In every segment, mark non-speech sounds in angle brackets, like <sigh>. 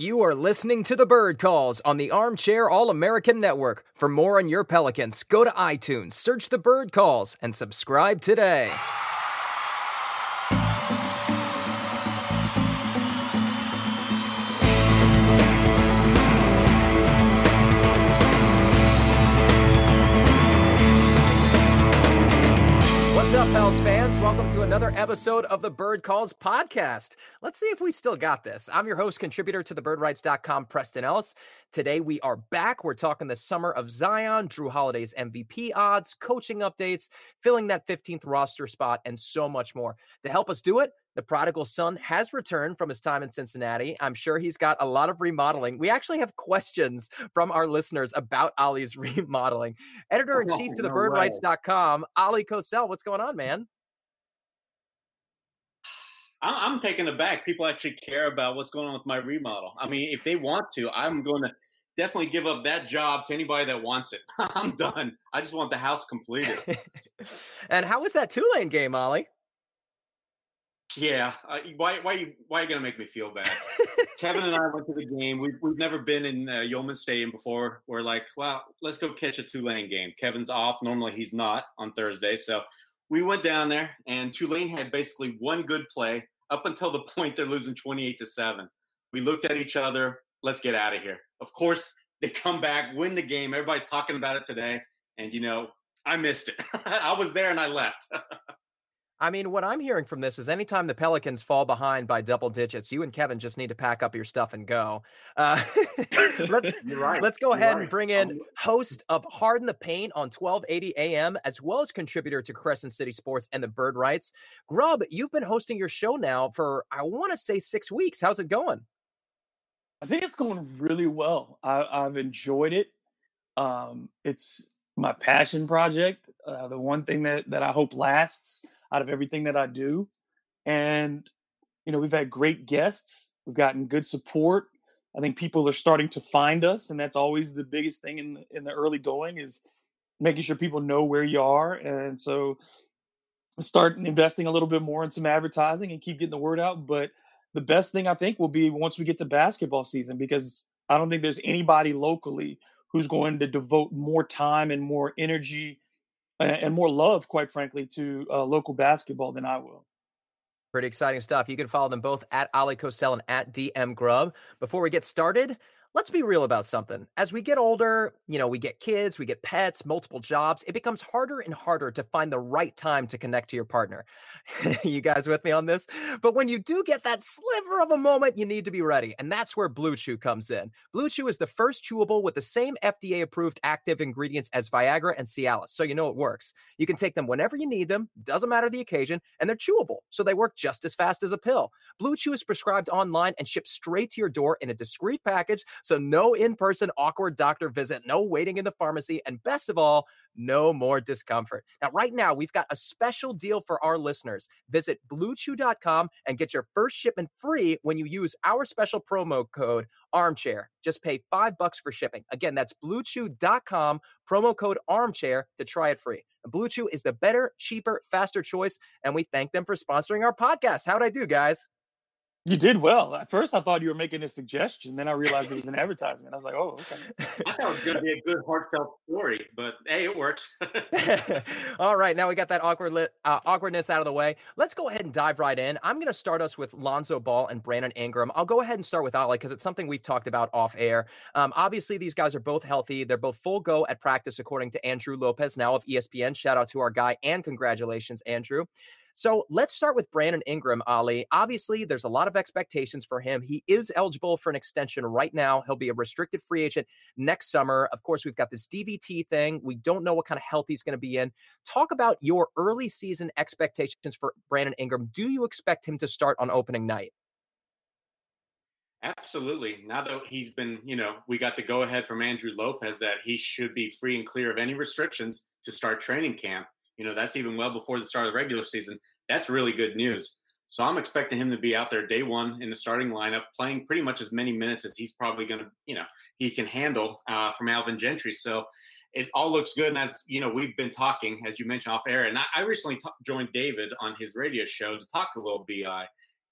You are listening to the Bird Calls on the Armchair All American Network. For more on your Pelicans, go to iTunes, search the Bird Calls, and subscribe today. Pels fans? Welcome to another episode of the Bird Calls podcast. Let's see if we still got this. I'm your host, contributor to thebirdwrites.com, Preston Ellis. Today we are back. We're talking the summer of Zion, Jrue Holiday's MVP odds, coaching updates, filling that 15th roster spot, and so much more. To help us do it, the prodigal son has returned from his time in Cincinnati. I'm sure he's got a lot of remodeling. We actually have questions from our listeners about Ollie's <laughs> remodeling. Editor in oh, chief to the birdwrites.com, Ollie Kosel. What's going on, man? I'm taken aback. People actually care about what's going on with my remodel. I mean, if they want to, I'm going to definitely give up that job to anybody that wants it. <laughs> I'm done. I just want the house completed. <laughs> and how was that Tulane game, Ollie? Yeah, uh, why why you why are you gonna make me feel bad? Kevin and I went to the <laughs> game. We've we've never been in uh, Yulman Stadium before. We're like, well, let's go catch a Tulane game. Kevin's off. Normally he's not on Thursday, so we went down there, and Tulane had basically one good play up until the <laughs> point they're losing 28 to 7. We looked at each other, let's get out of here. Of course, they come back, win the game. Everybody's talking about it today. And, you know, I missed it. <laughs> I was there and I left. I mean, what I'm hearing from this is anytime the Pelicans fall behind by double digits, you and Kevin just need to pack up your stuff and go. Uh, <laughs> let's <laughs> right. let's go You're ahead right. and bring in host of Harden the Paint on 1280 AM, as well as contributor to Crescent City Sports and the Bird Writes. Grubb, you've been hosting your show now for I want to say six weeks. How's it going? I think it's going really well. I, have enjoyed it. Um, it's my passion project. Uh, the one thing that that I hope lasts out of everything that I do. And, you know, we've had great guests, we've gotten good support. I think people are starting to find us, and that's always the biggest thing in in the early going is making sure people know where you are. And so, start investing a little bit more in some advertising and keep getting the word out. But the best thing I think will be once we get to basketball season, because I don't think there's anybody locally who's going to devote more time and more energy and more love, quite frankly, to uh, local basketball than I will. Pretty exciting stuff. You can follow them both at Ali Kosel and at DM Grubb. Before we get started, let's be real about something. As we get older, you know, we get kids, we get pets, multiple jobs. It becomes harder and harder to find the right time to connect to your partner. <laughs> you guys with me on this? But when you do get that sliver of a moment, you need to be ready. And that's where Blue Chew comes in. Blue Chew is the first chewable with the same FDA approved active ingredients as Viagra and Cialis. So you know it works. You can take them whenever you need them, doesn't matter the occasion, and they're chewable. So they work just as fast as a pill. Blue Chew is prescribed online and shipped straight to your door in a discreet package so no in person awkward doctor visit, no waiting in the pharmacy, and best of all, no more discomfort. Now, right now, we've got a special deal for our listeners. Visit bluechew.com and get your first shipment free when you use our special promo code armchair. Just pay five bucks for shipping. Again, that's bluechew.com, promo code armchair to try it free. Blue Chew is the better, cheaper, faster choice. And we thank them for sponsoring our podcast. How'd I do, guys? You did well. At first, I thought you were making a suggestion. Then I realized it was an advertisement. I was like, "Oh, okay." <laughs> I thought it was going to be a good heartfelt story, but hey, it works. <laughs> <laughs> All right, now we got that awkward li- uh, awkwardness out of the way. Let's go ahead and dive right in. I'm going to start us with Lonzo Ball and Brandon Ingram. I'll go ahead and start with Ali because it's something we've talked about off air. Um, obviously, these guys are both healthy. They're both full go at practice, according to Andrew Lopez, now of ESPN. Shout out to our guy and congratulations, Andrew. So let's start with Brandon Ingram, Ali. Obviously, there's a lot of expectations for him. He is eligible for an extension right now. He'll be a restricted free agent next summer. Of course, we've got this DVT thing. We don't know what kind of health he's going to be in. Talk about your early season expectations for Brandon Ingram. Do you expect him to start on opening night? Absolutely. Now that he's been, you know, we got the go ahead from Andrew Lopez that he should be free and clear of any restrictions to start training camp. You know, that's even well before the start of the regular season. That's really good news. So I'm expecting him to be out there day one in the starting lineup, playing pretty much as many minutes as he's probably going to, you know, he can handle uh, from Alvin Gentry. So it all looks good. And as you know, we've been talking, as you mentioned off air, and I, I recently t- joined David on his radio show to talk a little BI.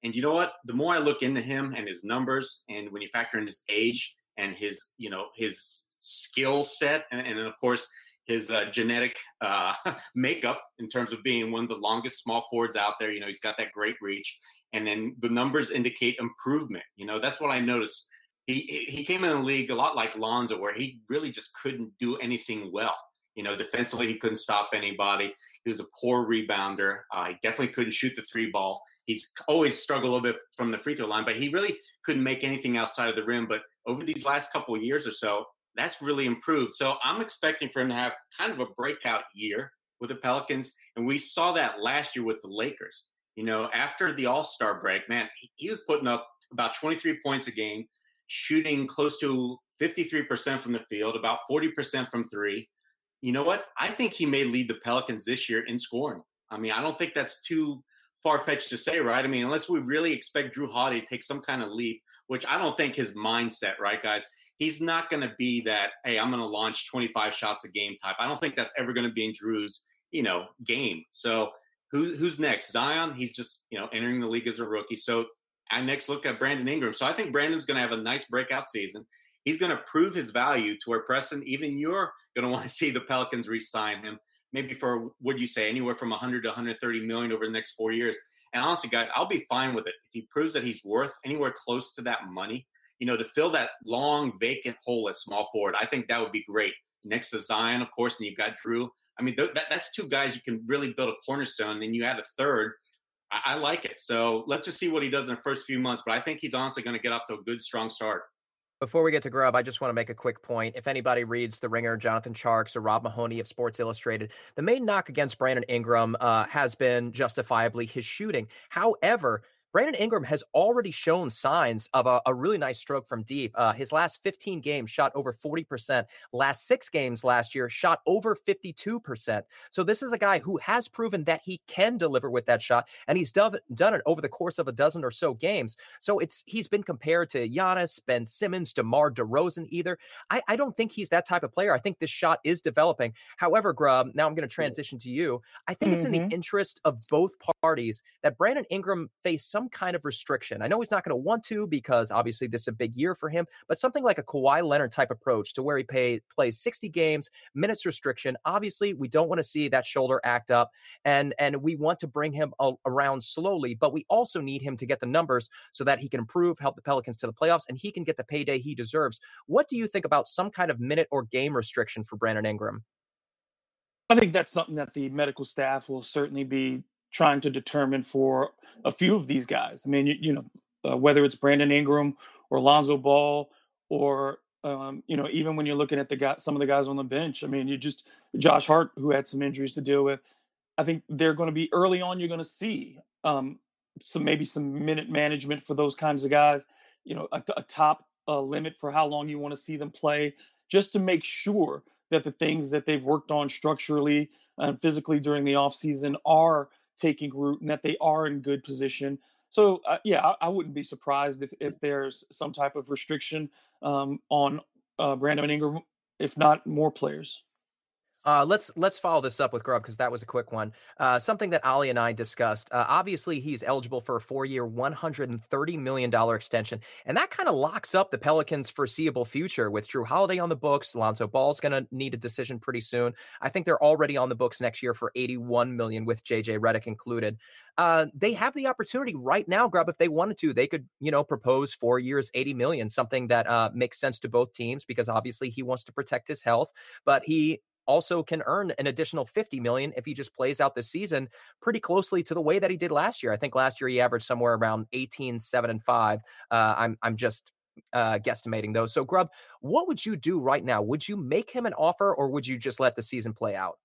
And you know what? The more I look into him and his numbers, and when you factor in his age and his, you know, his skill set, and, and of course his uh, genetic uh, <laughs> makeup in terms of being one of the longest small forwards out there. You know, he's got that great reach, and then the numbers indicate improvement. You know, that's what I noticed. He he came in the league a lot like Lonzo, where he really just couldn't do anything well. You know, defensively, he couldn't stop anybody. He was a poor rebounder. Uh, he definitely couldn't shoot the three ball. He's always struggled a little bit from the free throw line, but he really couldn't make anything outside of the rim. But over these last couple years or so, that's really improved. So I'm expecting for him to have kind of a breakout year with the Pelicans. And we saw that last year with the Lakers. You know, after the All Star break, man, he was putting up about 23 points a game, shooting close to 53% from the field, about 40% from three you know what? I think he may lead the Pelicans this year in scoring. I mean, I don't think that's too far fetched to say, right? I mean, unless we really expect Jrue Holiday to take some kind of leap, which I don't think his mindset, right, guys? He's not going to be that, hey, I'm going to launch 25 shots a game type. I don't think that's ever going to be in Jrue's, you know, game. So who, who's next? Zion, he's just, you know, entering the league as a rookie. So I next look at Brandon Ingram. So I think Brandon's going to have a nice breakout season he's going to prove his value to where Preston, even you're going to want to see the Pelicans re-sign him, maybe for what you say, anywhere from 100 to 130 million over the next four years. And honestly, guys, I'll be fine with it if he proves that he's worth anywhere close to that money. You know, to fill that long vacant hole at small forward, I think that would be great. Next to Zion, of course, and you've got Jrue. I mean, th- that, that's two guys you can really build a cornerstone. And you add a third. I, I like it. So let's just see what he does in the first few months. But I think he's honestly going to get off to a good, strong start. Before we get to Grub, I just want to make a quick point. If anybody reads The Ringer, Jonathan Tjarks, or Rob Mahoney of Sports Illustrated, the main knock against Brandon Ingram uh, has been justifiably his shooting. However, Brandon Ingram has already shown signs of a, a really nice stroke from deep. Uh, his last 15 games shot over 40%. Last six games last year shot over 52%. So this is a guy who has proven that he can deliver with that shot, and he's done, done it over the course of a dozen or so games. So it's he's been compared to Giannis, Ben Simmons, DeMar DeRozan. Either I, I don't think he's that type of player. I think this shot is developing. However, Grubb, now I'm going to transition to you. I think mm-hmm. it's in the mm-hmm. interest of both parties that Brandon Ingram face some kind of restriction. I know he's not going to want to because obviously this is a big year for him, but something like a Kawhi Leonard type approach to where he pay, plays 60 games, minutes restriction. Obviously, we don't want to see that shoulder act up, and and we want to bring him a, around slowly, but we also need him to get the numbers so that he can improve, help the Pelicans to the playoffs, and he can get the payday he deserves. What do you think about some kind of minute or game restriction for Brandon Ingram? I think that's something that the medical staff will certainly be trying to determine for a few of these guys. I mean, you, you know, uh, whether it's Brandon Ingram or Lonzo Ball or um, you know, even when you're looking at the guy, some of the guys on the bench. I mean, you just Josh Hart, who had some injuries to deal with. I think they're going to be early on. You're going to see um, some maybe some minute management for those kinds of guys. You know, a, a top uh, limit for how long you want to see them play, just to make sure that the things that they've worked on structurally and physically during the off season are taking root and that they are in good position. So uh, yeah, I, I, wouldn't be surprised if, if there's some type of restriction um, on uh, Brandon Ingram, if not more players. Uh, let's let's follow this up with Grubb because that was a quick one. Uh, something that Ali and I discussed. Uh, obviously, he's eligible for a four-year, one hundred and thirty million dollar extension, and that kind of locks up the Pelicans' foreseeable future with Jrue Holiday on the books. Lonzo Ball's going to need a decision pretty soon. I think they're already on the books next year for eighty-one million with JJ Redick included. Uh, they have the opportunity right now, Grubb, if they wanted to, they could, you know, propose four years, 80 million, something that uh, makes sense to both teams because obviously he wants to protect his health, but he also can earn an additional 50 million if he just plays out the season pretty closely to the way that he did last year. I think last year he averaged somewhere around 18, 7, and 5. Uh, I'm I'm just uh, guesstimating those. So, Grubb, what would you do right now? Would you make him an offer or would you just let the season play out?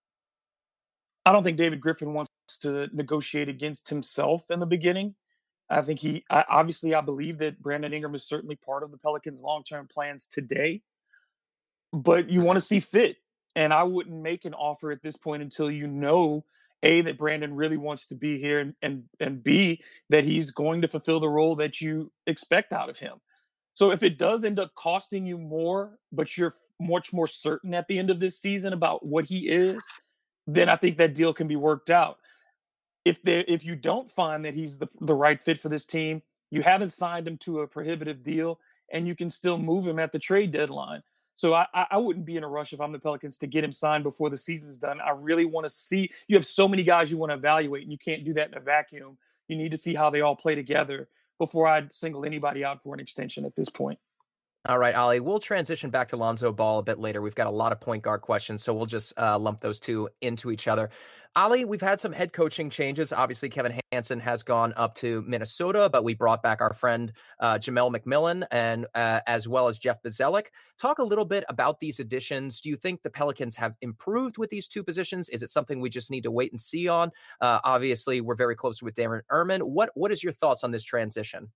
I don't think David Griffin wants to negotiate against himself in the beginning. I think he I, obviously I believe that Brandon Ingram is certainly part of the Pelicans' long-term plans today. But you want to see fit, and I wouldn't make an offer at this point until you know a that Brandon really wants to be here, and and and b that he's going to fulfill the role that you expect out of him. So if it does end up costing you more, but you're much more certain at the end of this season about what he is, then I think that deal can be worked out. If there if you don't find that he's the, the right fit for this team, you haven't signed him to a prohibitive deal and you can still move him at the trade deadline. So I, I wouldn't be in a rush if I'm the Pelicans to get him signed before the season's done. I really want to see you have so many guys you want to evaluate, and you can't do that in a vacuum. You need to see how they all play together before I'd single anybody out for an extension at this point. All right, Ali, we'll transition back to Lonzo Ball a bit later. We've got a lot of point guard questions, so we'll just uh, lump those two into each other. Ali, we've had some head coaching changes. Obviously, Kevin Hanson has gone up to Minnesota, but we brought back our friend uh, Jamelle McMillan and uh, as well as Jeff Bzdelik. Talk a little bit about these additions. Do you think the Pelicans have improved with these two positions? Is it something we just need to wait and see on? Uh, obviously, we're very close with Dan Erman. What What is your thoughts on this transition?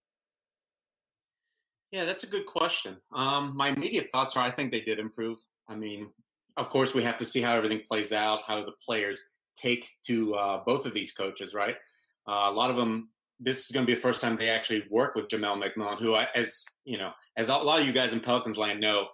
Yeah, that's a good question. Um, my immediate thoughts are I think they did improve. I mean, of course, we have to see how everything plays out, how the players take to uh, both of these coaches, right? Uh, a lot of them, this is going to be the first time they actually work with Jamelle McMillan, who, as you know, as a lot of you guys in Pelicans land know,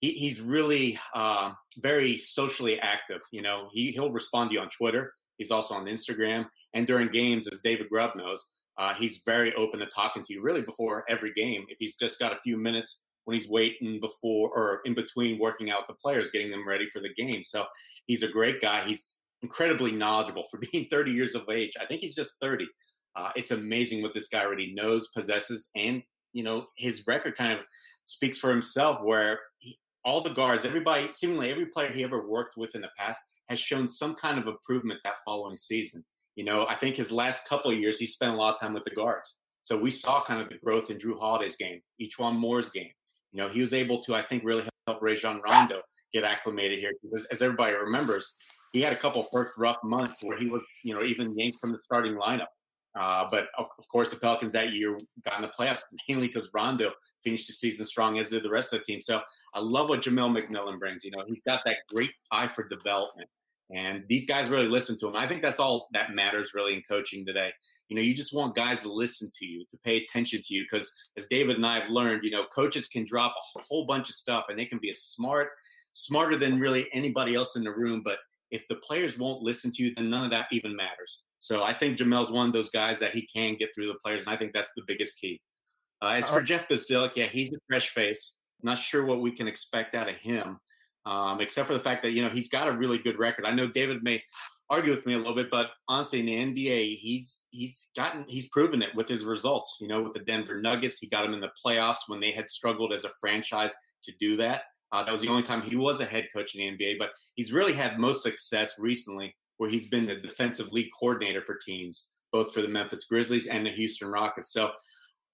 he, he's really uh, very socially active. You know, he, he'll respond to you on Twitter. He's also on Instagram. And during games, as David Grubb knows, uh, he's very open to talking to you really before every game. If he's just got a few minutes when he's waiting before or in between working out the players, getting them ready for the game. So he's a great guy. He's incredibly knowledgeable for being <laughs> 30 years of age. I think he's just 30. Uh, it's amazing what this guy already knows, possesses, and you know his record kind of speaks for himself. Where he, all the guards, everybody, seemingly every player he ever worked with in the past, has shown some kind of improvement that following season. You know, I think his last couple of years, he spent a lot of time with the guards. So we saw kind of the growth in Jrue Holiday's game, E'Twaun Moore's game. You know, he was able to, I think, really help Rajon Rondo get acclimated here because, as everybody remembers, he had a couple first rough months where he was, you know, even yanked from the starting lineup. Uh, but of, of, course, the Pelicans that year got in the playoffs <laughs> mainly because Rondo finished the season strong, as did the rest of the team. So I love what Jamelle McMillan brings. You know, he's got that great eye for development. And these guys really listen to him. I think that's all that matters really in coaching today. You know, you just want guys to listen to you, to pay attention to you. Because as David and I have learned, you know, coaches can drop a whole bunch of stuff and they can be as smart, smarter than really anybody else in the room. But if the players won't listen to you, then none of that even matters. So I think Jamelle's one of those guys that he can get through the players. And I think that's the biggest key. Uh, as for Jeff Bzdelik, yeah, he's a fresh face. Not sure what we can expect out of him um, except for the fact that you know he's got a really good record. I know David may argue with me a little bit, but honestly, in the NBA, he's he's gotten he's proven it with his results. You know, with the Denver Nuggets, he got him in the playoffs when they had struggled as a franchise to do that. Uh, that was the only time he was a head coach in the NBA, but he's really had most success recently where he's been the defensive league coordinator for teams, both for the Memphis Grizzlies and the Houston Rockets. So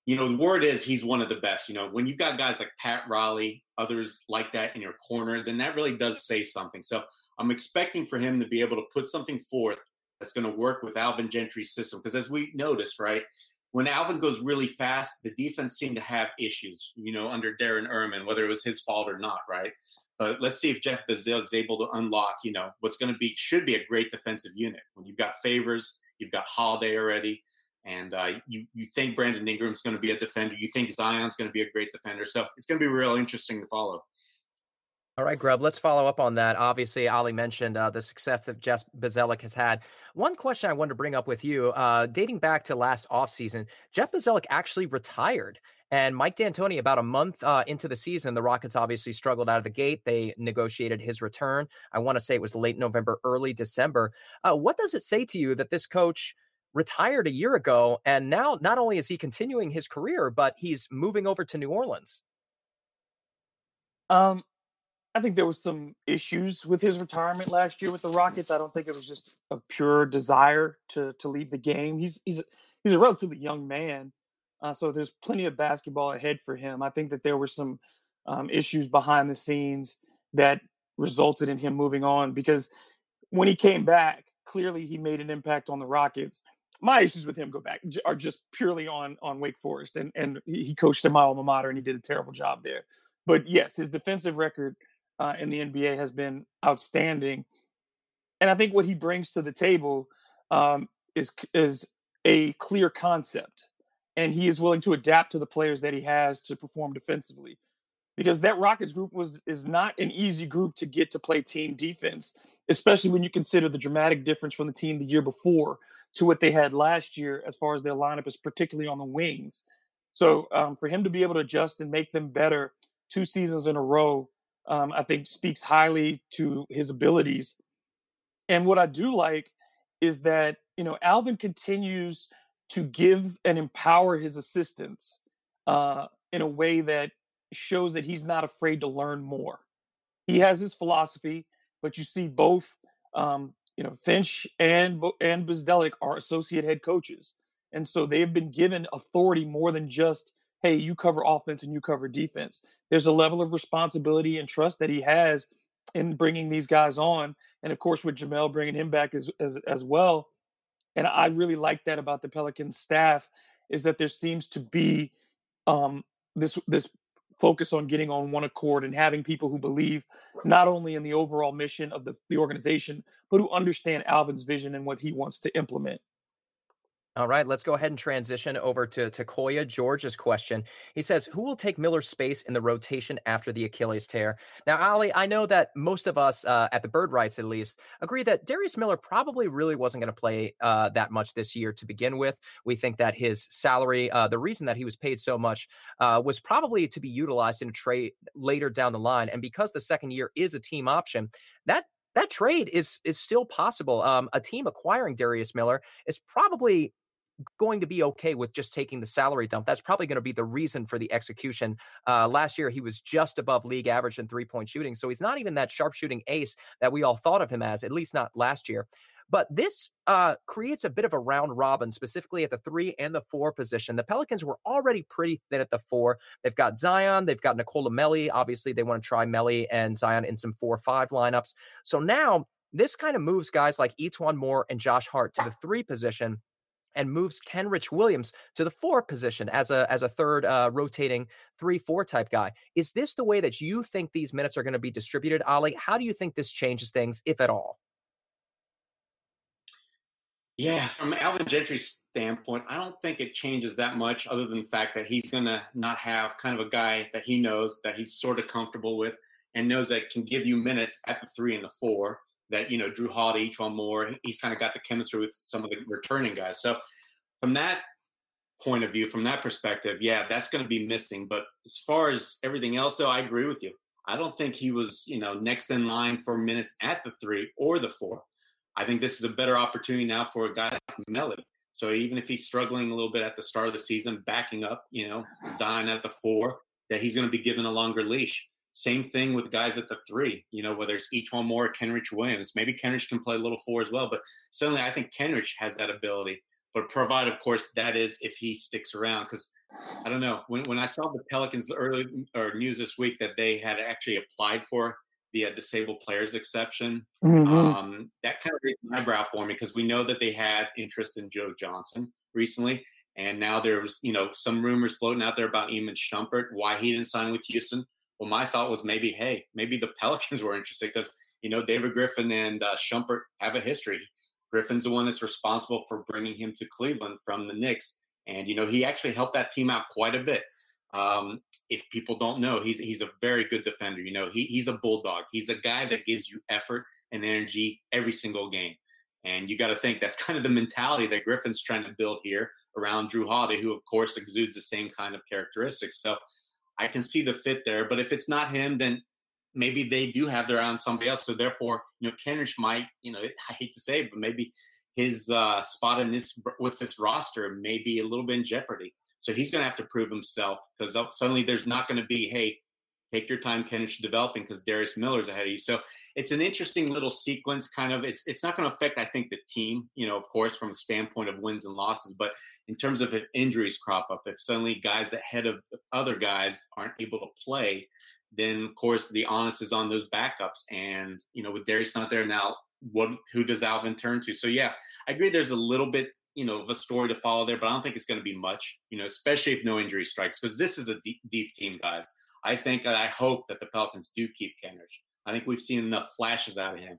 you know, the word is he's one of the best. You know, when you've got guys like Pat Riley, others like that in your corner, then that really does say something. So I'm expecting for him to be able to put something forth that's going to work with Alvin Gentry's system. Because as we noticed, right, when Alvin goes really fast, the defense seemed to have issues, you know, under Darren Erman, whether it was his fault or not, right? But let's see if Jeff Bzdelik is able to unlock, you know, what's going to be should be a great defensive unit. When you've got Favors, you've got Holiday already and uh, you you think Brandon Ingram's going to be a defender. You think Zion's going to be a great defender. So it's going to be real interesting to follow. All right, Grubb, let's follow up on that. Obviously, Ali mentioned uh, the success that Jeff Bzdelik has had. One question I wanted to bring up with you, uh, dating back to last offseason, Jeff Bzdelik actually retired. And Mike D'Antoni, about a month uh, into the season, the Rockets obviously struggled out of the gate. They negotiated his return. I want to say it was late November, early December. Uh, what does it say to you that this coach – retired a year ago. And now not only is he continuing his career, but he's moving over to New Orleans. Um, I think there was some issues with his retirement last year with the Rockets. I don't think it was just a pure desire to to leave the game. He's he's he's a relatively young man, uh, so there's plenty of basketball ahead for him. I think that there were some um, issues behind the scenes that resulted in him moving on because when he came back, clearly he made an impact on the Rockets my issues with him go back are just purely on on Wake Forest, and and he coached at my alma mater, and he did a terrible job there. But yes, his defensive record uh, in the NBA has been outstanding, and I think what he brings to the table um, is is a clear concept, and he is willing to adapt to the players that he has to perform defensively. Because that Rockets group was is not an easy group to get to play team defense, especially when you consider the dramatic difference from the team the year before to what they had last year as far as their lineup is particularly on the wings. So um, for him to be able to adjust and make them better two seasons in a row, um, I think speaks highly to his abilities. And what I do like is that you know Alvin continues to give and empower his assistants uh, in a way that shows that he's not afraid to learn more. He has his philosophy, but you see both um, you know Finch and and Bzdelik are associate head coaches, and so they've been given authority more than just hey you cover offense and you cover defense. There's a level of responsibility and trust that he has in bringing these guys on, and of course with Jamelle bringing him back as as, as well. And I really like that about the Pelicans staff is that there seems to be um, this this focus on getting on one accord and having people who believe not only in the overall mission of the, the organization, but who understand Alvin's vision and what he wants to implement. All right, let's go ahead and transition over to Takoya George's question. He says, Who will take Miller's space in the rotation after the Achilles tear? Now, Ali, I know that most of us uh, at the Bird Writes at least, agree that Darius Miller probably really wasn't going to play uh, that much this year to begin with. We think that his salary, uh, the reason that he was paid so much, uh, was probably to be utilized in a trade later down the line. And because the second year is a team option, that that trade is is still possible. Um, a team acquiring Darius Miller is probably going to be okay with just taking the salary dump. That's probably going to be the reason for the execution. Uh, last year, he was just above league average in three point shooting. So he's not even that sharpshooting ace that we all thought of him as, at least not last year. But this uh, creates a bit of a round robin, specifically at the three and the four position. The Pelicans were already pretty thin at the four. They've got Zion, they've got Nicolò Melli. Obviously, they want to try Melli and Zion in some four five lineups. So now this kind of moves guys like E'Twaun Moore and Josh Hart to the three position and moves Kenrich Williams to the four position as a as a third uh, rotating three four type guy. Is this the way that you think these minutes are going to be distributed, Ali? How do you think this changes things, if at all? Yeah, from Alvin Gentry's standpoint, I don't think it changes that much, other than the fact that he's going to not have kind of a guy that he knows that he's sort of comfortable with and knows that can give you minutes at the three and the four that you know Jrue Holiday, E'Twaun Moore. He's kind of got the chemistry with some of the returning guys. So from that point of view, from that perspective, yeah, that's going to be missing. But as far as everything else, though, I agree with you. I don't think he was you know next in line for minutes at the three or the four. I think this is a better opportunity now for a guy like Melli. So even if he's struggling a little bit at the start of the season, backing up, you know, Zion at the four, that he's going to be given a longer leash. Same thing with guys at the three, you know, whether it's E'Twaun Moore or Kenrich Williams. Maybe Kenrich can play a little four as well, but certainly I think Kenrich has that ability. But provide, of course, that is if he sticks around. Because I don't know, when, when I saw the Pelicans early or news this week that they had actually applied for the uh, disabled players exception, mm-hmm. um, that kind of raised an eyebrow for me because we know that they had interest in Joe Johnson recently. And now there was, you know, some rumors floating out there about Iman Shumpert, why he didn't sign with Houston. Well, my thought was maybe, hey, maybe the Pelicans <laughs> were interested because you know David Griffin and uh, Shumpert have a history. Griffin's the one that's responsible for bringing him to Cleveland from the Knicks, and you know he actually helped that team out quite a bit. Um, if people don't know, he's he's a very good defender. You know, he, he's a bulldog. He's a guy that gives you effort and energy every single game. And you got to think that's <laughs> kind of the mentality that Griffin's trying to build here around Jrue Holiday, who of course exudes the same kind of characteristics. So I can see the fit there. But if it's not him, then maybe they do have their eye on somebody else. So therefore, you know, Kenrich might, you know, <laughs> I hate to say it, but maybe his uh, spot in this with this roster may be a little bit in jeopardy. So he's going to have to prove himself because suddenly there's not going to be, hey, take your time, Kenrich, developing because Darius Miller's ahead of you. So it's an interesting little sequence. Kind of, it's it's not going to affect, I think, the team. You know, of course, from a standpoint of wins and losses, but in terms of if injuries crop up, if suddenly guys ahead of other guys aren't able to play, then of course the onus is on those backups. And you know, with Darius not there now, what who does Alvin turn to? So yeah, I agree. There's a little bit you know, of a story to follow there, but I don't think it's going to be much, you know, especially if no injury strikes, because this is a deep, deep team, guys. I think and I hope that the Pelicans do keep Kenrich. I think we've seen enough flashes out of him.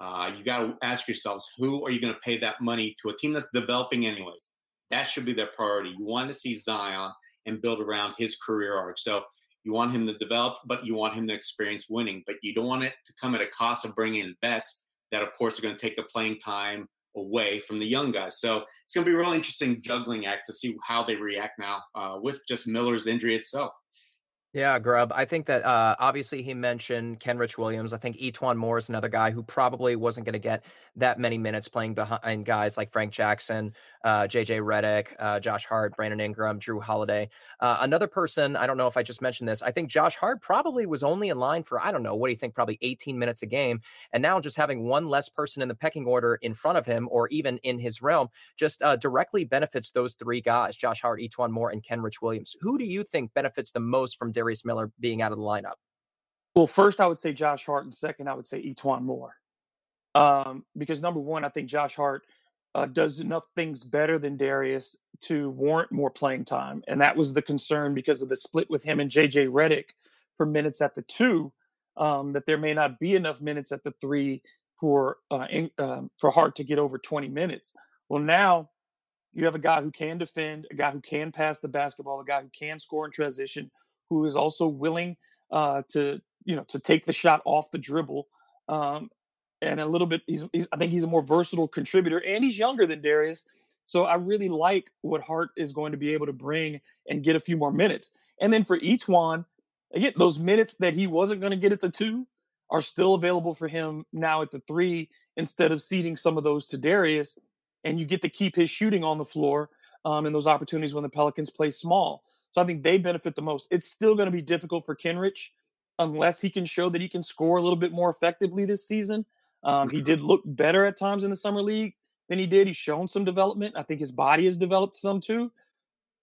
Uh, you got to ask yourselves, who are you going to pay that money to a team that's developing anyways? That should be their priority. You want to see Zion and build around his career arc. So you want him to develop, but you want him to experience winning. But you don't want it to come at a cost of bringing in vets that, of course, are going to take the playing time away from the young guys. So it's going to be a really interesting juggling act to see how they react now uh, with just Miller's injury itself. Yeah, Grubb. I think that uh, obviously he mentioned Kenrich Williams. I think E'Twaun Moore is another guy who probably wasn't going to get that many minutes playing behind guys like Frank Jackson, uh, JJ Redick, uh, Josh Hart, Brandon Ingram, Jrue Holiday. Uh, another person, I don't know if I just mentioned this, I think Josh Hart probably was only in line for, I don't know, what do you think, probably 18 minutes a game. And now just having one less person in the pecking order in front of him or even in his realm just uh, directly benefits those three guys, Josh Hart, E'Twaun Moore, and Kenrich Williams. Who do you think benefits the most from Darius Miller being out of the lineup? Well, first I would say Josh Hart, and second I would say E'Twaun Moore. Um, because number one, I think Josh Hart uh, does enough things better than Darius to warrant more playing time, and that was the concern because of the split with him and JJ Redick for minutes at the two. Um, that there may not be enough minutes at the three for uh, in, um, for Hart to get over 20 minutes. Well, now you have a guy who can defend, a guy who can pass the basketball, a guy who can score in transition, who is also willing uh, to you know to take the shot off the dribble, um, and a little bit. He's, he's, I think he's a more versatile contributor, and he's younger than Darius. So I really like what Hart is going to be able to bring and get a few more minutes. And then for E'Twaun, again, those minutes that he wasn't going to get at the two are still available for him now at the three instead of ceding some of those to Darius. And you get to keep his shooting on the floor um, in those opportunities when the Pelicans play small. So I think they benefit the most. It's still going to be difficult for Kenrich unless he can show that he can score a little bit more effectively this season. Um, he did look better at times in the summer league than he did. He's shown some development. I think his body has developed some too.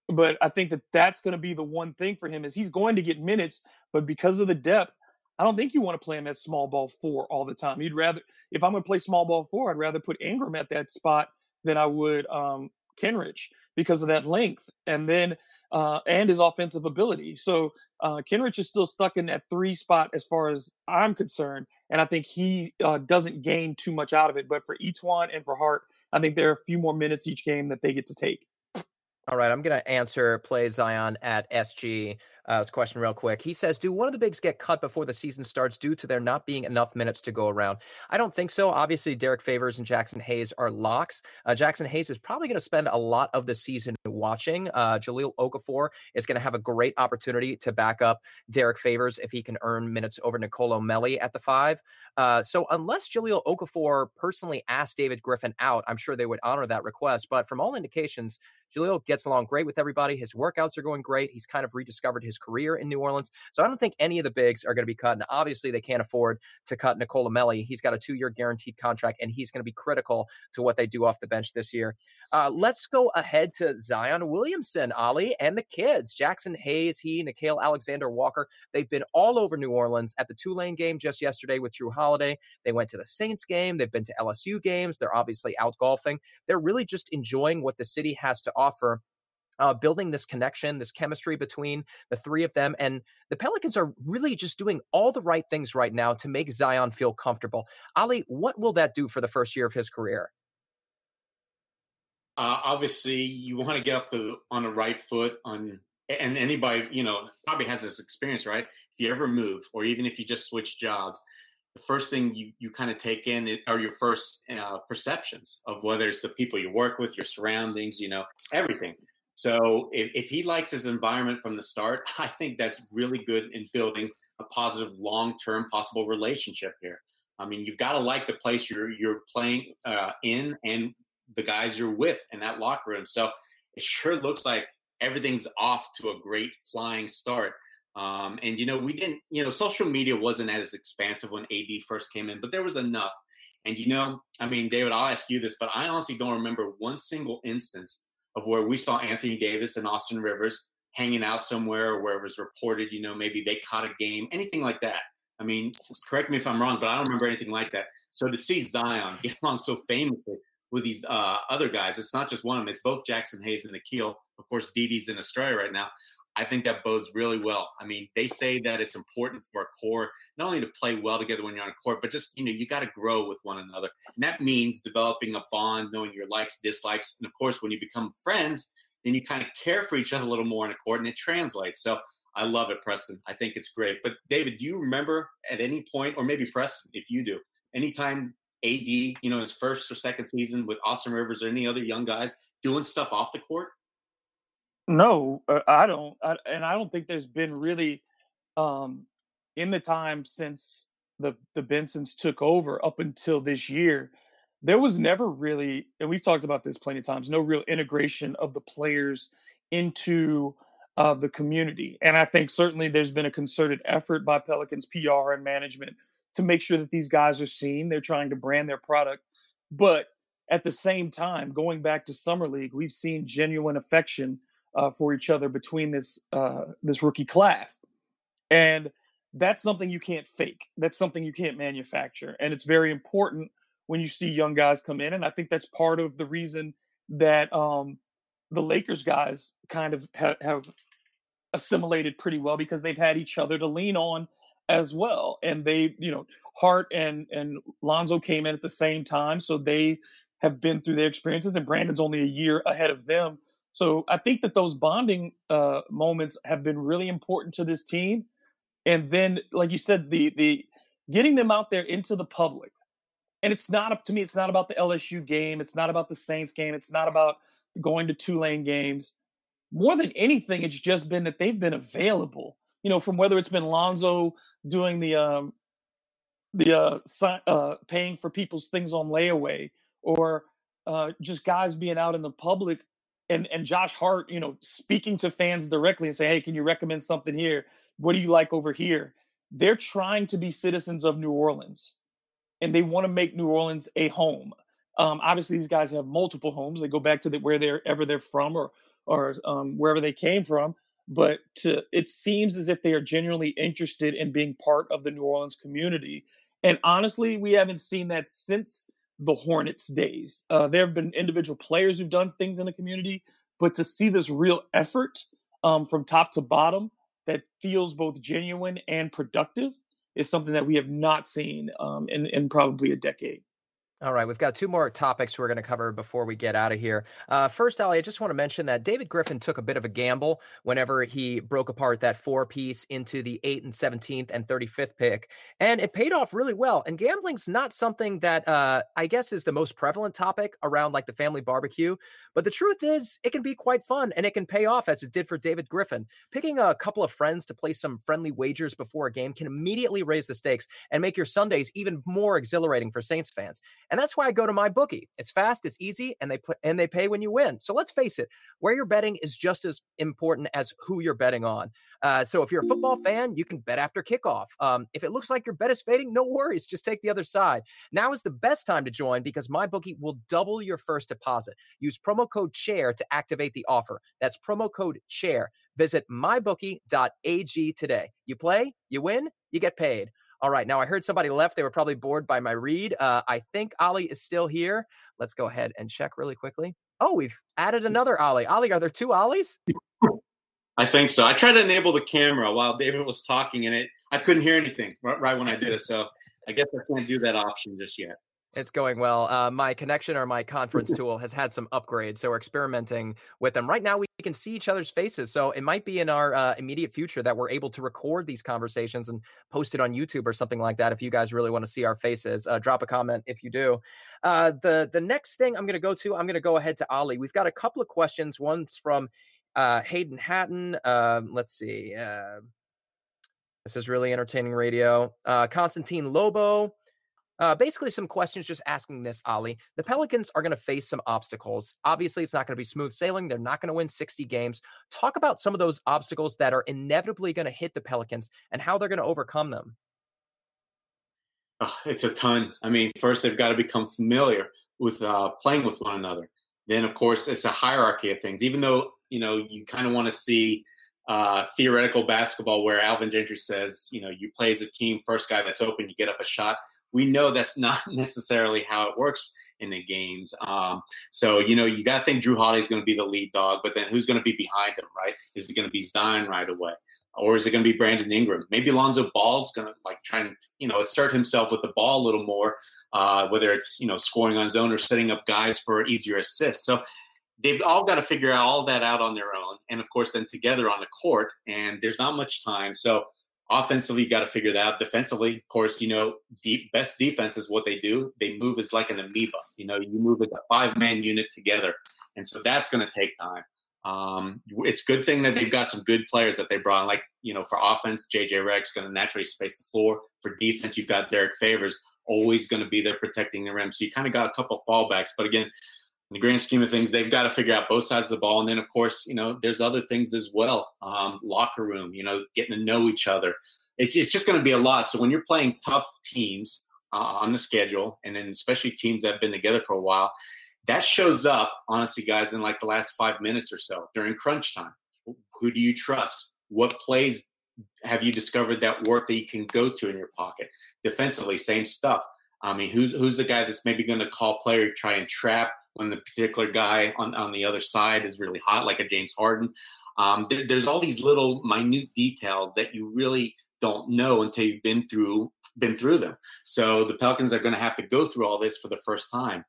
But I think that that's going to be the one thing for him is he's going to get minutes, but because of the depth, I don't think you want to play him at small ball four all the time. You'd rather, if I'm going to play small ball four, I'd rather put Ingram at that spot than I would um, Kenrich because of that length. And then uh, and his offensive ability. So uh, Kenrich is still stuck in that three spot as far as I'm concerned, and I think he uh, doesn't gain too much out of it. But for E'Twaun and for Hart, I think there are a few more minutes each game that they get to take. All right, I'm going to answer play Zion at SG uh, question real quick. He says, "Do one of the bigs get cut before the season starts due to there not being enough minutes to go around?" I don't think so. Obviously, Derrick Favors and Jaxson Hayes are locks. Uh, Jaxson Hayes is probably going to spend a lot of the season watching. Uh, Jahlil Okafor is going to have a great opportunity to back up Derrick Favors if he can earn minutes over Nicolo Melli at the five. Uh, so unless Jahlil Okafor personally asked David Griffin out, I'm sure they would honor that request. But from all indications, Jahlil gets along great with everybody. His workouts are going great. He's kind of rediscovered his career in New Orleans. So I don't think any of the bigs are going to be cut. And obviously, they can't afford to cut Nicolo Melli. He's got a two year guaranteed contract, and he's going to be critical to what they do off the bench this year. Uh, let's go ahead to Zion Williamson, Ali, and the kids. Jaxson Hayes, he, Nickeil Alexander Walker. They've been all over New Orleans at the Tulane game just yesterday with Jrue Holiday. They went to the Saints game. They've been to LSU games. They're obviously out golfing. They're really just enjoying what the city has to offer uh, building this connection, this chemistry between the three of them. And the Pelicans are really just doing all the right things right now to make Zion feel comfortable. Ali, what will that do for the first year of his career? Uh, obviously, you want to get off the on the right foot on and anybody you know probably has this experience right if you ever move or even if you just switch jobs the first thing you, you kind of take in are your first uh, perceptions of whether it's the people you work with your surroundings you know everything so if, if he likes his environment from the start, <laughs> I think that's really good in building a positive long-term possible relationship here. I mean, you've got to like the place you're you're playing uh, in and the guys you're with in that locker room. So it sure looks like everything's off to a great flying start. Um, and you know, we didn't, you know, social media wasn't as expansive when AD first came in, but there was enough. And you know, I mean, David, I'll ask you this, but I honestly don't remember one single instance of where we saw Anthony Davis and Austin Rivers hanging out somewhere or where it was reported, you know, maybe they caught a game, anything like that. I mean, correct me if I'm wrong, but I don't remember anything like that. So to see Zion <laughs> get along so famously with these uh, other guys. It's not just one of them. It's both Jaxson Hayes and Nickeil. Of course, Didi's in Australia right now. I think that bodes really well. I mean, they say that it's important for a core not only to play well together when you're on a court, but just you know you got to grow with one another, and that means developing a bond, knowing your likes, dislikes, and of course, when you become friends, then you kind of care for each other a little more in a court, and it translates. So I love it, Preston. I think it's great. But David, do you remember at any point, or maybe Preston, if you do, anytime AD, you know, his first or second season with Austin Rivers or any other young guys doing stuff off the court? No, uh, I don't, I, and I don't think there's been really um, in the time since the the Bensons took over up until this year. There was never really, and we've talked about this plenty of times. No real integration of the players into uh, the community, and I think certainly there's been a concerted effort by Pelicans PR and management to make sure that these guys are seen. They're trying to brand their product, but at the same time, going back to summer league, we've seen genuine affection uh, for each other between this uh, this rookie class, and that's something you can't fake. That's something you can't manufacture, and it's very important when you see young guys come in. And I think that's part of the reason that um, the Lakers guys kind of ha- have assimilated pretty well because they've had each other to lean on as well. And they, you know, Hart and and Lonzo came in at the same time, so they have been through their experiences. And Brandon's only a year ahead of them, so I think that those bonding uh, moments have been really important to this team. And then, like you said, the the getting them out there into the public. And it's not up to me. It's not about the LSU game. It's not about the Saints game. It's not about going to Tulane games. More than anything, it's just been that they've been available. You know, from whether it's been Lonzo doing the um, the uh, uh, paying for people's things on layaway, or uh, just guys being out in the public and and Josh Hart, you know, speaking to fans directly and say, "Hey, can you recommend something here? What do you like over here?" They're trying to be citizens of New Orleans, and they want to make New Orleans a home. Um, obviously, these guys have multiple homes. They go back to the, where they're ever they're from or or um, wherever they came from. But to, it seems as if they are genuinely interested in being part of the New Orleans community. And honestly, we haven't seen that since the Hornets days. Uh, there have been individual players who've done things in the community, but to see this real effort um, from top to bottom that feels both genuine and productive is something that we have not seen um, in, in probably a decade. All right, we've got two more topics we're going to cover before we get out of here. Uh, first, Ali, I just want to mention that David Griffin took a bit of a gamble whenever he broke apart that four piece into the 8th and 17th and 35th pick, and it paid off really well. And gambling's not something that uh, I guess is the most prevalent topic around like the family barbecue, but the truth is it can be quite fun and it can pay off as it did for David Griffin. Picking a couple of friends to play some friendly wagers before a game can immediately raise the stakes and make your Sundays even more exhilarating for Saints fans. And that's why I go to my bookie. It's fast, it's easy, and they put and they pay when you win. So let's face it, where you're betting is just as important as who you're betting on. Uh, so if you're a football fan, you can bet after kickoff. Um, if it looks like your bet is fading, no worries, just take the other side. Now is the best time to join because my bookie will double your first deposit. Use promo code CHAIR to activate the offer. That's promo code CHAIR. Visit mybookie.ag today. You play, you win, you get paid. All right. Now I heard somebody left. They were probably bored by my read. Uh, I think Ali is still here. Let's go ahead and check really quickly. Oh, we've added another Ali. Ali, are there two Ollie's? I think so. I tried to enable the camera while David was talking, and it I couldn't hear anything right, right when I did it. So I guess I can't do that option just yet. It's going well. Uh, my connection or my conference <laughs> tool has had some upgrades, so we're experimenting with them. Right now, we can see each other's faces, so it might be in our uh, immediate future that we're able to record these conversations and post it on YouTube or something like that. If you guys really want to see our faces, uh, drop a comment if you do. Uh, the the next thing I'm going to go to, I'm going to go ahead to Ali. We've got a couple of questions. One's from uh, Hayden Hatton. Um, let's see. Uh, this is really entertaining radio. Constantine Lobo. Uh, basically, some questions just asking this, Ali. The Pelicans are going to face some obstacles. Obviously, it's not going to be smooth sailing. They're not going to win 60 games. Talk about some of those obstacles that are inevitably going to hit the Pelicans and how they're going to overcome them. Oh, it's a ton. I mean, first, they've got to become familiar with uh, playing with one another. Then, of course, it's a hierarchy of things. Even though, you know, you kind of want to see uh, theoretical basketball where Alvin Gentry says, you know, you play as a team, first guy that's open, you get up a shot. We know that's <laughs> not necessarily how it works in the games. Um, so you know you got to think Jrue Holiday is going to be the lead dog, but then who's going to be behind him, right? Is it going to be Zion right away, or is it going to be Brandon Ingram? Maybe Lonzo Ball's going to like try and you know assert himself with the ball a little more, uh, whether it's you know scoring on zone or setting up guys for easier assists. So they've all got to figure all that out on their own, and of course then together on the court. And there's not much time, so offensively you got to figure that out. Defensively of course you know deep best defense is what they do. They move as like an amoeba you know you move as a five man unit together and so that's going to take time. Um, it's good thing that they've got some good players that they brought in like you know for offense jj Redick's going to naturally space the floor. For defense you've got Derrick Favors always going to be there protecting the rim. So you kind of got a couple fallbacks but again in the grand scheme of things, they've got to figure out both sides of the ball. And then, of course, you know, there's other things as well. Um, locker room, you know, getting to know each other. It's, it's just going to be a lot. So when you're playing tough teams uh, on the schedule, and then especially teams that have been together for a while, that shows up, honestly, guys, in like the last five minutes or so during crunch time. Who do you trust? What plays have you discovered that work that you can go to in your pocket? Defensively, same stuff. I mean, who's who's the guy that's maybe going to call player try and trap when the particular guy on, on the other side is really hot, like a James Harden. Um, there, there's all these little minute details that you really don't know until you've been through been through them. So the Pelicans are going to have to go through all this for the first time.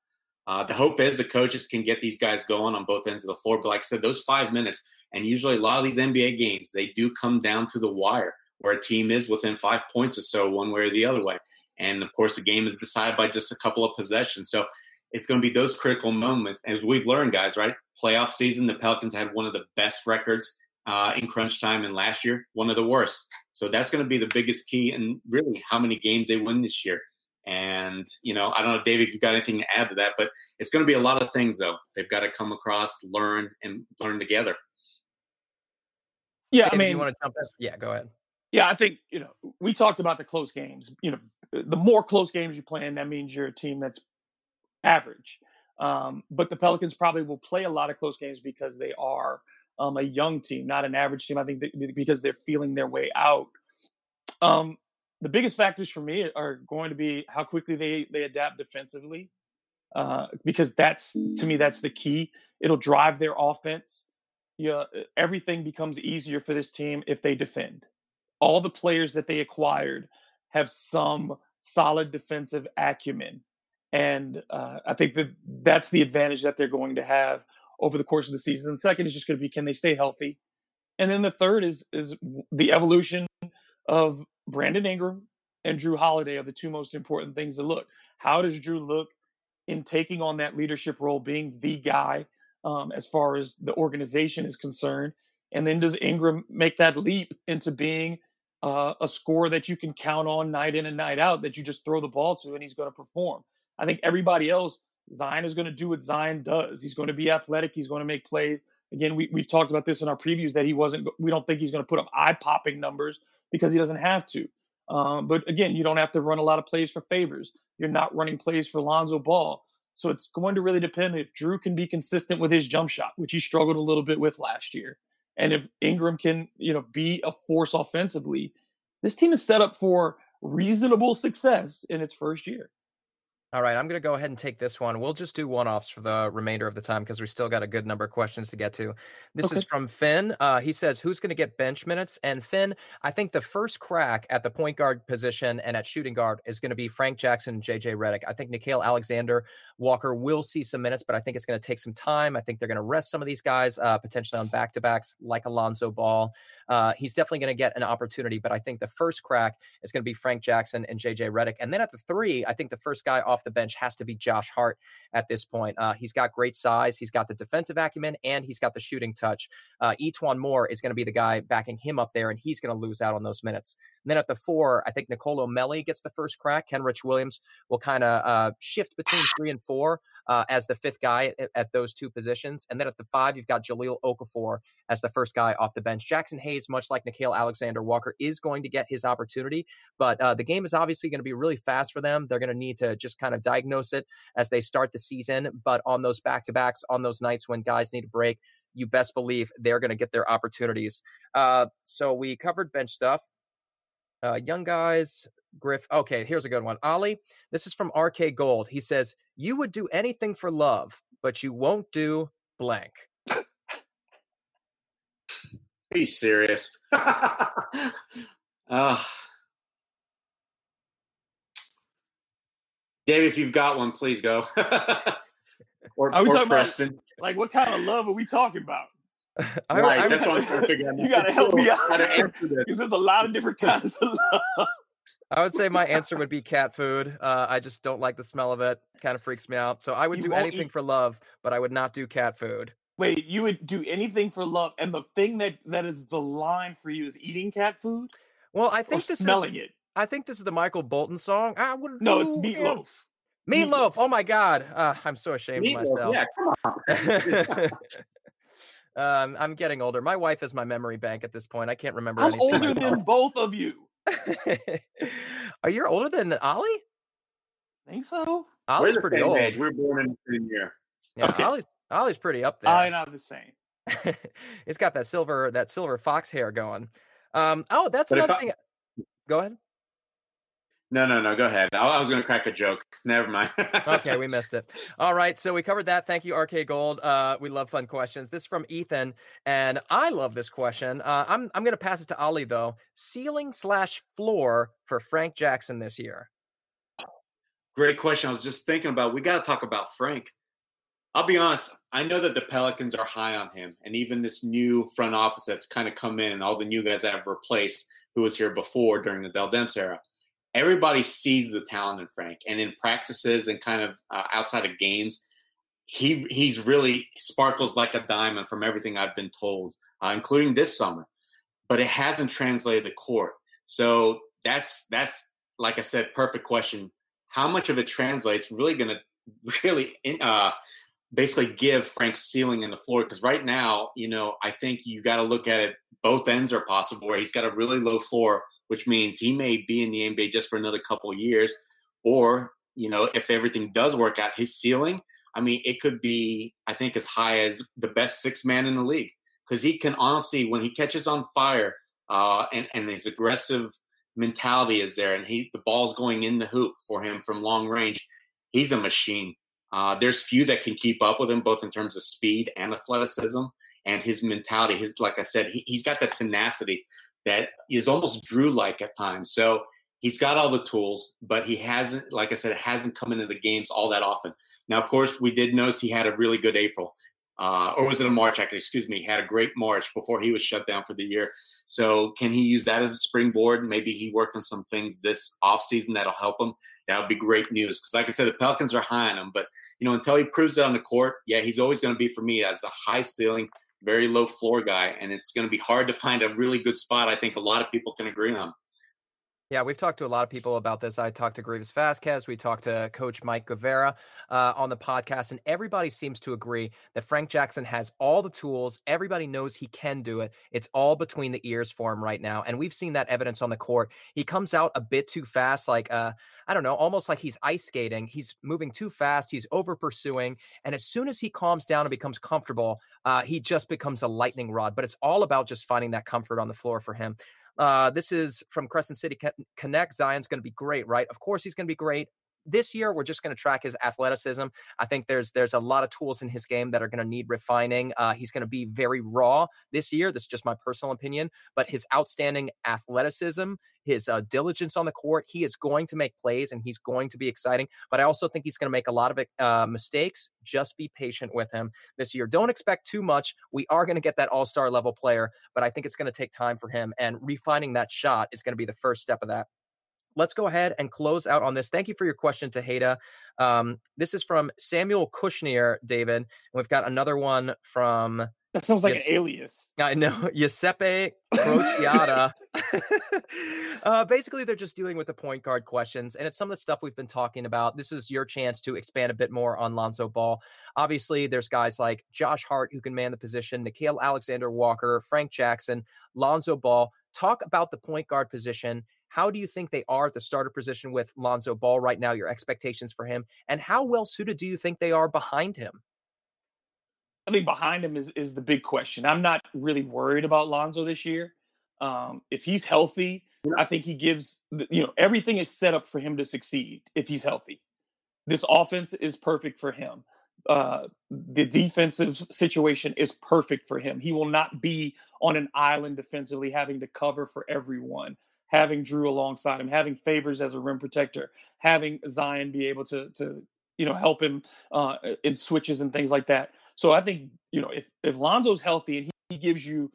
Uh, the hope is the coaches can get these guys going on both ends of the floor. But like I said, those five minutes, and usually a lot of these NBA games, they do come down to the wire where a team is within five points or so, one way or the other way. And of course, the game is decided by just a couple of possessions. So it's going to be those critical moments. As we've learned, guys, right? Playoff season, the Pelicans had one of the best records uh, in crunch time, and last year, one of the worst. So that's going to be the biggest key, and really how many games they win this year. And you know, I don't know, David, if you've got anything to add to that, but it's going to be a lot of things, though. They've got to come across, learn, and learn together. Yeah, I mean, you want to jump in? Yeah, go ahead. Yeah, I think you know we talked about the close games. You know, the more close games you play in, that means you're a team that's average. Um, but the Pelicans probably will play a lot of close games because they are um, a young team, not an average team. I think because they're feeling their way out. Um, the biggest factors for me are going to be how quickly they they adapt defensively, uh, because that's to me that's the key. It'll drive their offense. Yeah, everything becomes easier for this team if they defend. All the players that they acquired have some solid defensive acumen and uh, I think that that's the advantage that they're going to have over the course of the season. The second is just going to be can they stay healthy? And then the third is is the evolution of Brandon Ingram and Jrue Holiday are the two most important things to look. How does Drew look in taking on that leadership role, being the guy um, as far as the organization is concerned? And then does Ingram make that leap into being uh, a scorer that you can count on night in and night out, that you just throw the ball to and he's going to perform? I think everybody else, Zion is going to do what Zion does. He's going to be athletic. He's going to make plays. Again, we, we've talked about this in our previews that he wasn't, we don't think he's going to put up eye popping numbers because he doesn't have to. Um, but again, you don't have to run a lot of plays for favors. You're not running plays for Lonzo Ball. So it's going to really depend if Jrue can be consistent with his jump shot, which he struggled a little bit with last year. And if Ingram can, you know, be a force offensively, this team is set up for reasonable success in its first year. All right, I'm going to go ahead and take this one. We'll just do one offs for the remainder of the time because we still got a good number of questions to get to. This okay. is from Finn. Uh, he says, Who's going to get bench minutes? And Finn, I think the first crack at the point guard position and at shooting guard is going to be Frank Jackson and JJ Redick. I think Nickeil Alexander Walker will see some minutes, but I think it's going to take some time. I think they're going to rest some of these guys uh, potentially on back to backs like Alonzo Ball. Uh, he's definitely going to get an opportunity, but I think the first crack is going to be Frank Jackson and JJ Redick. And then at the three, I think the first guy off the bench has to be Josh Hart at this point. Uh, he's got great size, he's got the defensive acumen, and he's got the shooting touch. Uh, E'Twaun Moore is going to be the guy backing him up there, and he's going to lose out on those minutes. And then at the four, I think Nicolo Melli gets the first crack. Kenrich Williams will kind of uh, shift between three and four uh, as the fifth guy at, at, those two positions. And then at the five, you've got Jahlil Okafor as the first guy off the bench. Jaxson Hayes, much like Nickeil Alexander Walker, is going to get his opportunity, but uh, the game is obviously going to be really fast for them. They're going to need to just kind of diagnose it as they start the season. But on those back to backs, on those nights when guys need a break, you best believe they're going to get their opportunities. Uh, so we covered bench stuff. Uh, young guys, Griff. Okay, here's a good one. Ollie, this is from RK Gold. He says, You would do anything for love, but you won't do blank. Be serious. <laughs> uh, Dave, if you've got one, please go. <laughs> or, are we or talking Preston. About, like, what kind of love are we talking about? <laughs> I, right, I, that's what I'm trying to figure out. You got to help me out. Because there's a lot of different kinds of love. I would say my answer would be cat food. Uh, I just don't like the smell of it. Kind of freaks me out. So I would you do anything eat... for love, but I would not do cat food. Wait, you would do anything for love, and the thing that that is the line for you is eating cat food. Well, I think this smelling is, it. I think this is the Michael Bolton song. I would. No, it's meatloaf. Meatloaf. meatloaf. Oh my god, uh, I'm so ashamed meatloaf, of myself. Yeah, come on. <laughs> <laughs> um, I'm getting older. My wife is my memory bank at this point. I can't remember. I'm older myself. than both of you. <laughs> Are you older than Ollie? I think so. Ollie's pretty old. Age. We are born in the same year. Yeah, okay. Ollie's Ollie's pretty up there. I not the same. He's got that silver that silver fox hair going. Um, oh, that's but another I, thing. Go ahead. No, no, no. Go ahead. I, I was going to crack a joke. <laughs> Never mind. okay, we missed it. <laughs> All right, so we covered that. Thank you, RK Gold. Uh, we love fun questions. This is from Ethan, and I love this question. Uh, I'm I'm going to pass it to Ali though. Ceiling slash floor for Frank Jackson this year. Great question. I was just thinking about. We got to talk about Frank. I'll be honest. I know that the Pelicans are high on him, and even this new front office that's kind of come in, all the new guys that have replaced who was here before during the Dell Demps era. Everybody sees the talent in Frank, and in practices and kind of uh, outside of games, he he's really sparkles like a diamond from everything I've been told, uh, including this summer. But it hasn't translated the court. So that's that's like I said, perfect question. How much of it translates? Really going <laughs> to really uh, basically give Frank's ceiling and the floor because right now, you know, I think you got to look at it. Both ends are possible where he's got a really low floor, which means he may be in the NBA just for another couple years, or you know, if everything does work out, his ceiling. I mean, it could be, I think, as high as the best six man in the league because he can honestly, when he catches on fire, uh, and and his aggressive mentality is there, and he the ball's going in the hoop for him from long range. He's a machine. Uh, there's few that can keep up with him, both in terms of speed and athleticism, and his mentality. His, like I said, he, he's got the tenacity that is almost Jrue-like at times. So he's got all the tools, but he hasn't, like I said, hasn't come into the games all that often. Now, of course, we did notice he had a really good April, uh, or was it a March? Actually, excuse me, he had a great March before he was shut down for the year. So can he use that as a springboard? Maybe he worked on some things this offseason that'll help him. That would be great news. Because like I said, the Pelicans are high on him. But, you know, until he proves it on the court, yeah, he's always going to be for me as a high ceiling, very low floor guy. And it's going to be hard to find a really good spot. I think a lot of people can agree on. Yeah, we've talked to a lot of people about this. I talked to Greivis Vasquez. We talked to Coach Mike Guevara uh, on the podcast, and everybody seems to agree that Frank Jackson has all the tools. Everybody knows he can do it. It's all between the ears for him right now, and we've seen that evidence on the court. He comes out a bit too fast, like uh, I don't know, almost like he's ice skating. He's moving too fast. He's over pursuing, and as soon as he calms down and becomes comfortable, uh, he just becomes a lightning rod. But it's all about just finding that comfort on the floor for him. Uh, this is from Crescent City Connect. Zion's going to be great, right? Of course, he's going to be great this year we're just going to track his athleticism. I think there's there's a lot of tools in his game that are going to need refining. Uh, he's going to be very raw this year. This is just my personal opinion, but his outstanding athleticism, his uh, diligence on the court, he is going to make plays and he's going to be exciting. But I also think he's going to make a lot of uh, mistakes. Just be patient with him this year. Don't expect too much. We are going to get that all star level player, but I think it's going to take time for him. And refining that shot is going to be the first step of that let's go ahead and close out on this. Thank you for your question, Taheda. Um, this is from Samuel Kushner, David. And we've got another one from. That sounds like Yes- an alias. I know. <laughs> Giuseppe Crociata. <laughs> uh, basically, they're just dealing with the point guard questions. And it's some of the stuff we've been talking about. This is your chance to expand a bit more on Lonzo Ball. Obviously, there's guys like Josh Hart who can man the position, Nickeil Alexander Walker, Frank Jackson, Lonzo Ball. Talk about the point guard position how do you think they are at the starter position with Lonzo Ball right now? Your expectations for him, and how well suited do you think they are behind him? I think behind him is is the big question. I'm not really worried about Lonzo this year. Um, if he's healthy, I think he gives, you know, everything is set up for him to succeed if he's healthy. This offense is perfect for him. Uh, the defensive situation is perfect for him. He will not be on an island defensively, having to cover for everyone, having Jrue alongside him, having Favors as a rim protector, having Zion be able to to you know help him uh, in switches and things like that. So I think you know if if Lonzo's healthy and he, he gives you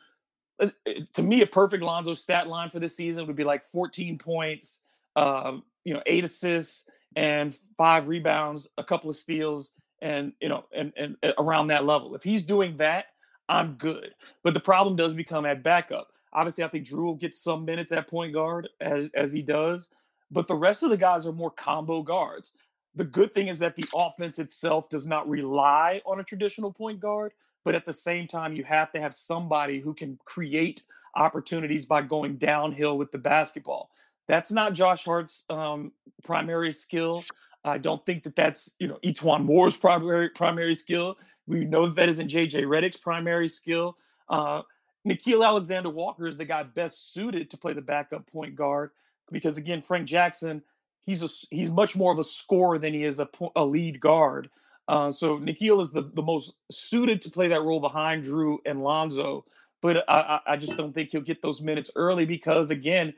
uh, uh, to me a perfect Lonzo stat line for this season would be like 14 points, um, you know, eight assists and five rebounds, a couple of steals, and you know, and and around that level. If he's doing that, I'm good. But the problem does become at backup. Obviously, I think Jrue will get some minutes at point guard as as he does, but the rest of the guys are more combo guards. The good thing is that the offense itself does not rely on a traditional point guard, but at the same time, you have to have somebody who can create opportunities by going downhill with the basketball. That's not Josh Hart's um, primary skill. I don't think that that's you know E'Twaun Moore's primary primary skill. We know that, that isn't JJ Redick's primary skill. Uh, Nickeil Alexander Walker is the guy best suited to play the backup point guard because again, Frank Jackson, he's a he's much more of a scorer than he is a, a lead guard. Uh, so Nickeil is the, the most suited to play that role behind Jrue and Lonzo. But I, I just don't think he'll get those minutes early because again,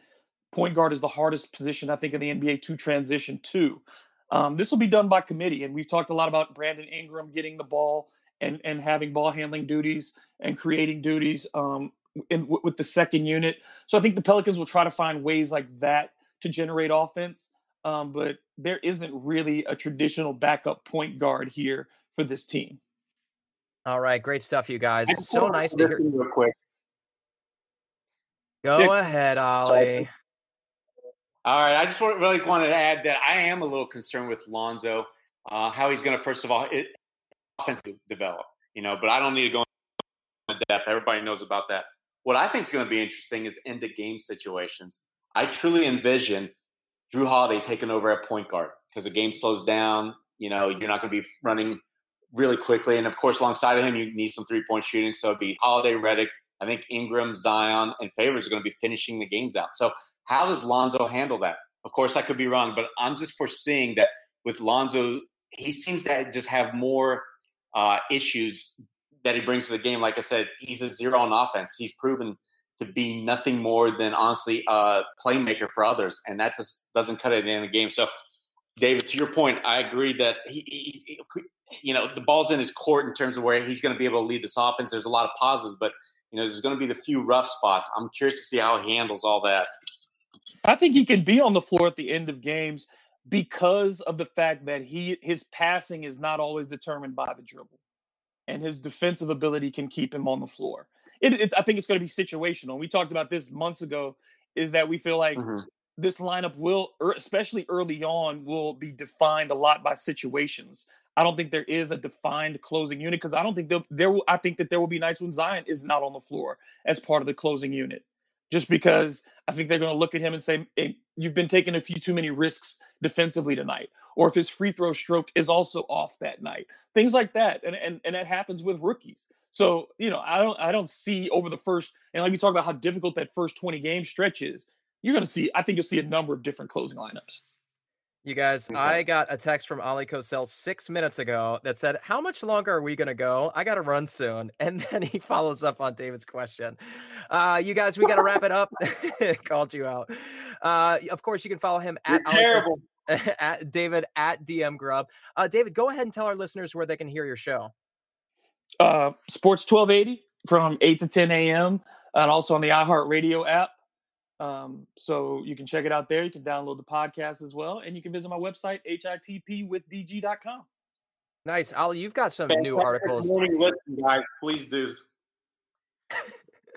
point guard is the hardest position I think in the NBA to transition to. Um, this will be done by committee, and we've talked a lot about Brandon Ingram getting the ball and and having ball handling duties and creating duties um, in, with the second unit. So I think the Pelicans will try to find ways like that to generate offense. Um, but there isn't really a traditional backup point guard here for this team. All right, great stuff, you guys. It's So nice to hear. Real quick. Go yeah. ahead, Ollie. All right, I just really wanted to add that I am a little concerned with Lonzo, uh, how he's going to first of all it, offense develop, you know. But I don't need to go into depth. Everybody knows about that. What I think is going to be interesting is end of game situations. I truly envision Jrue Holiday taking over at point guard because the game slows down. You know, you're not going to be running really quickly, and of course, alongside of him, you need some three point shooting. So it'd be Holiday, Redick. I think Ingram, Zion, and Favors are going to be finishing the games out. So how does Lonzo handle that? Of course, I could be wrong, but I'm just foreseeing that with Lonzo, he seems to just have more uh, issues that he brings to the game. Like I said, he's a zero on offense. He's proven to be nothing more than honestly a playmaker for others, and that just doesn't cut it in the end of the game. So, David, to your point, I agree that he, he, you know, the ball's in his court in terms of where he's going to be able to lead this offense. There's a lot of positives, but you know, there's going to be the few rough spots. I'm curious to see how he handles all that. I think he can be on the floor at the end of games because of the fact that he his passing is not always determined by the dribble, and his defensive ability can keep him on the floor. It, it, I think it's going to be situational. We talked about this months ago. Is that we feel like mm-hmm. this lineup will, especially early on, will be defined a lot by situations. I don't think there is a defined closing unit because I don't think there, there will. I think that there will be nights when Zion is not on the floor as part of the closing unit just because I think they're going to look at him and say, hey, You've been taking a few too many risks defensively tonight. Or if his free throw stroke is also off that night, things like that. And, and, and that happens with rookies. So, you know, I don't I don't see over the first and like we talk about how difficult that first 20 game stretch is, you're gonna see, I think you'll see a number of different closing lineups. You guys, I got a text from Ali Kosel six minutes ago that said, How much longer are we going to go? I got to run soon. <laughs> And then he follows up on David's question. Uh, you guys, we got to wrap it up. <laughs> Called you out. Uh, of course, you can follow him at, terrible. <laughs> at David at DM Grubb. Uh, David, go ahead and tell our listeners where they can hear your show. Uh, Sports 1280 from 8 to 10 a.m. and also on the iHeartRadio app. Um, so you can check it out there. You can download the podcast as well, and you can visit my website hitpwithdg.com. Nice, Ali. You've got some new articles. Morning listen, guys. Please do.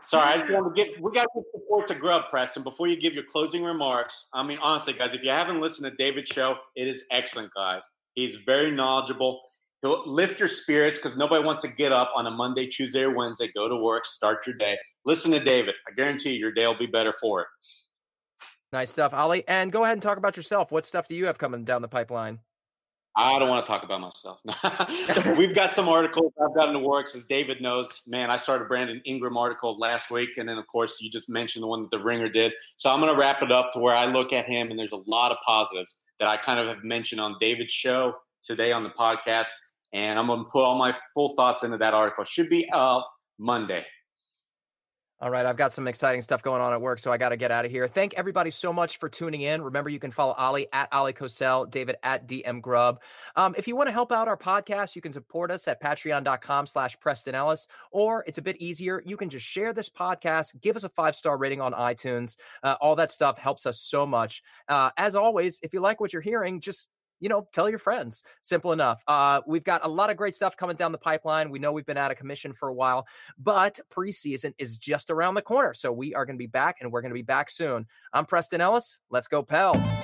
Sorry, I just want to get we got to support to Grubb Press. And before you give your closing remarks, I mean, honestly, guys, if you haven't listened to David's show, it is excellent, guys. He's very knowledgeable. He'll lift your spirits because nobody wants to get up on a Monday, Tuesday, or Wednesday, go to work, start your day. Listen to David. I guarantee you, your day will be better for it. Nice stuff, Ali. And go ahead and talk about yourself. What stuff do you have coming down the pipeline? I don't want to talk about myself. <laughs> <laughs> We've got some articles I've got in the works. As David knows, man, I started Brandon Ingram article last week. And then, of course, you just mentioned the one that the Ringer did. So I'm going to wrap it up to where I look at him, and there's a lot of positives that I kind of have mentioned on David's show today on the podcast. And I'm going to put all my full thoughts into that article. Should be up Monday. All right, I've got some exciting stuff going on at work, so I got to get out of here. Thank everybody so much for tuning in. Remember, you can follow Ali at Ali Kosel, David at DM Grubb. Um, if you want to help out our podcast, you can support us at patreon.com slash Preston Ellis, or it's a bit easier. You can just share this podcast, give us a five star rating on iTunes. Uh, all that stuff helps us so much. Uh, as always, if you like what you're hearing, just you know, tell your friends. Simple enough. Uh, we've got a lot of great stuff coming down the pipeline. We know we've been out of commission for a while, but preseason is just around the corner. So we are going to be back and we're going to be back soon. I'm Preston Ellis. Let's go, Pels.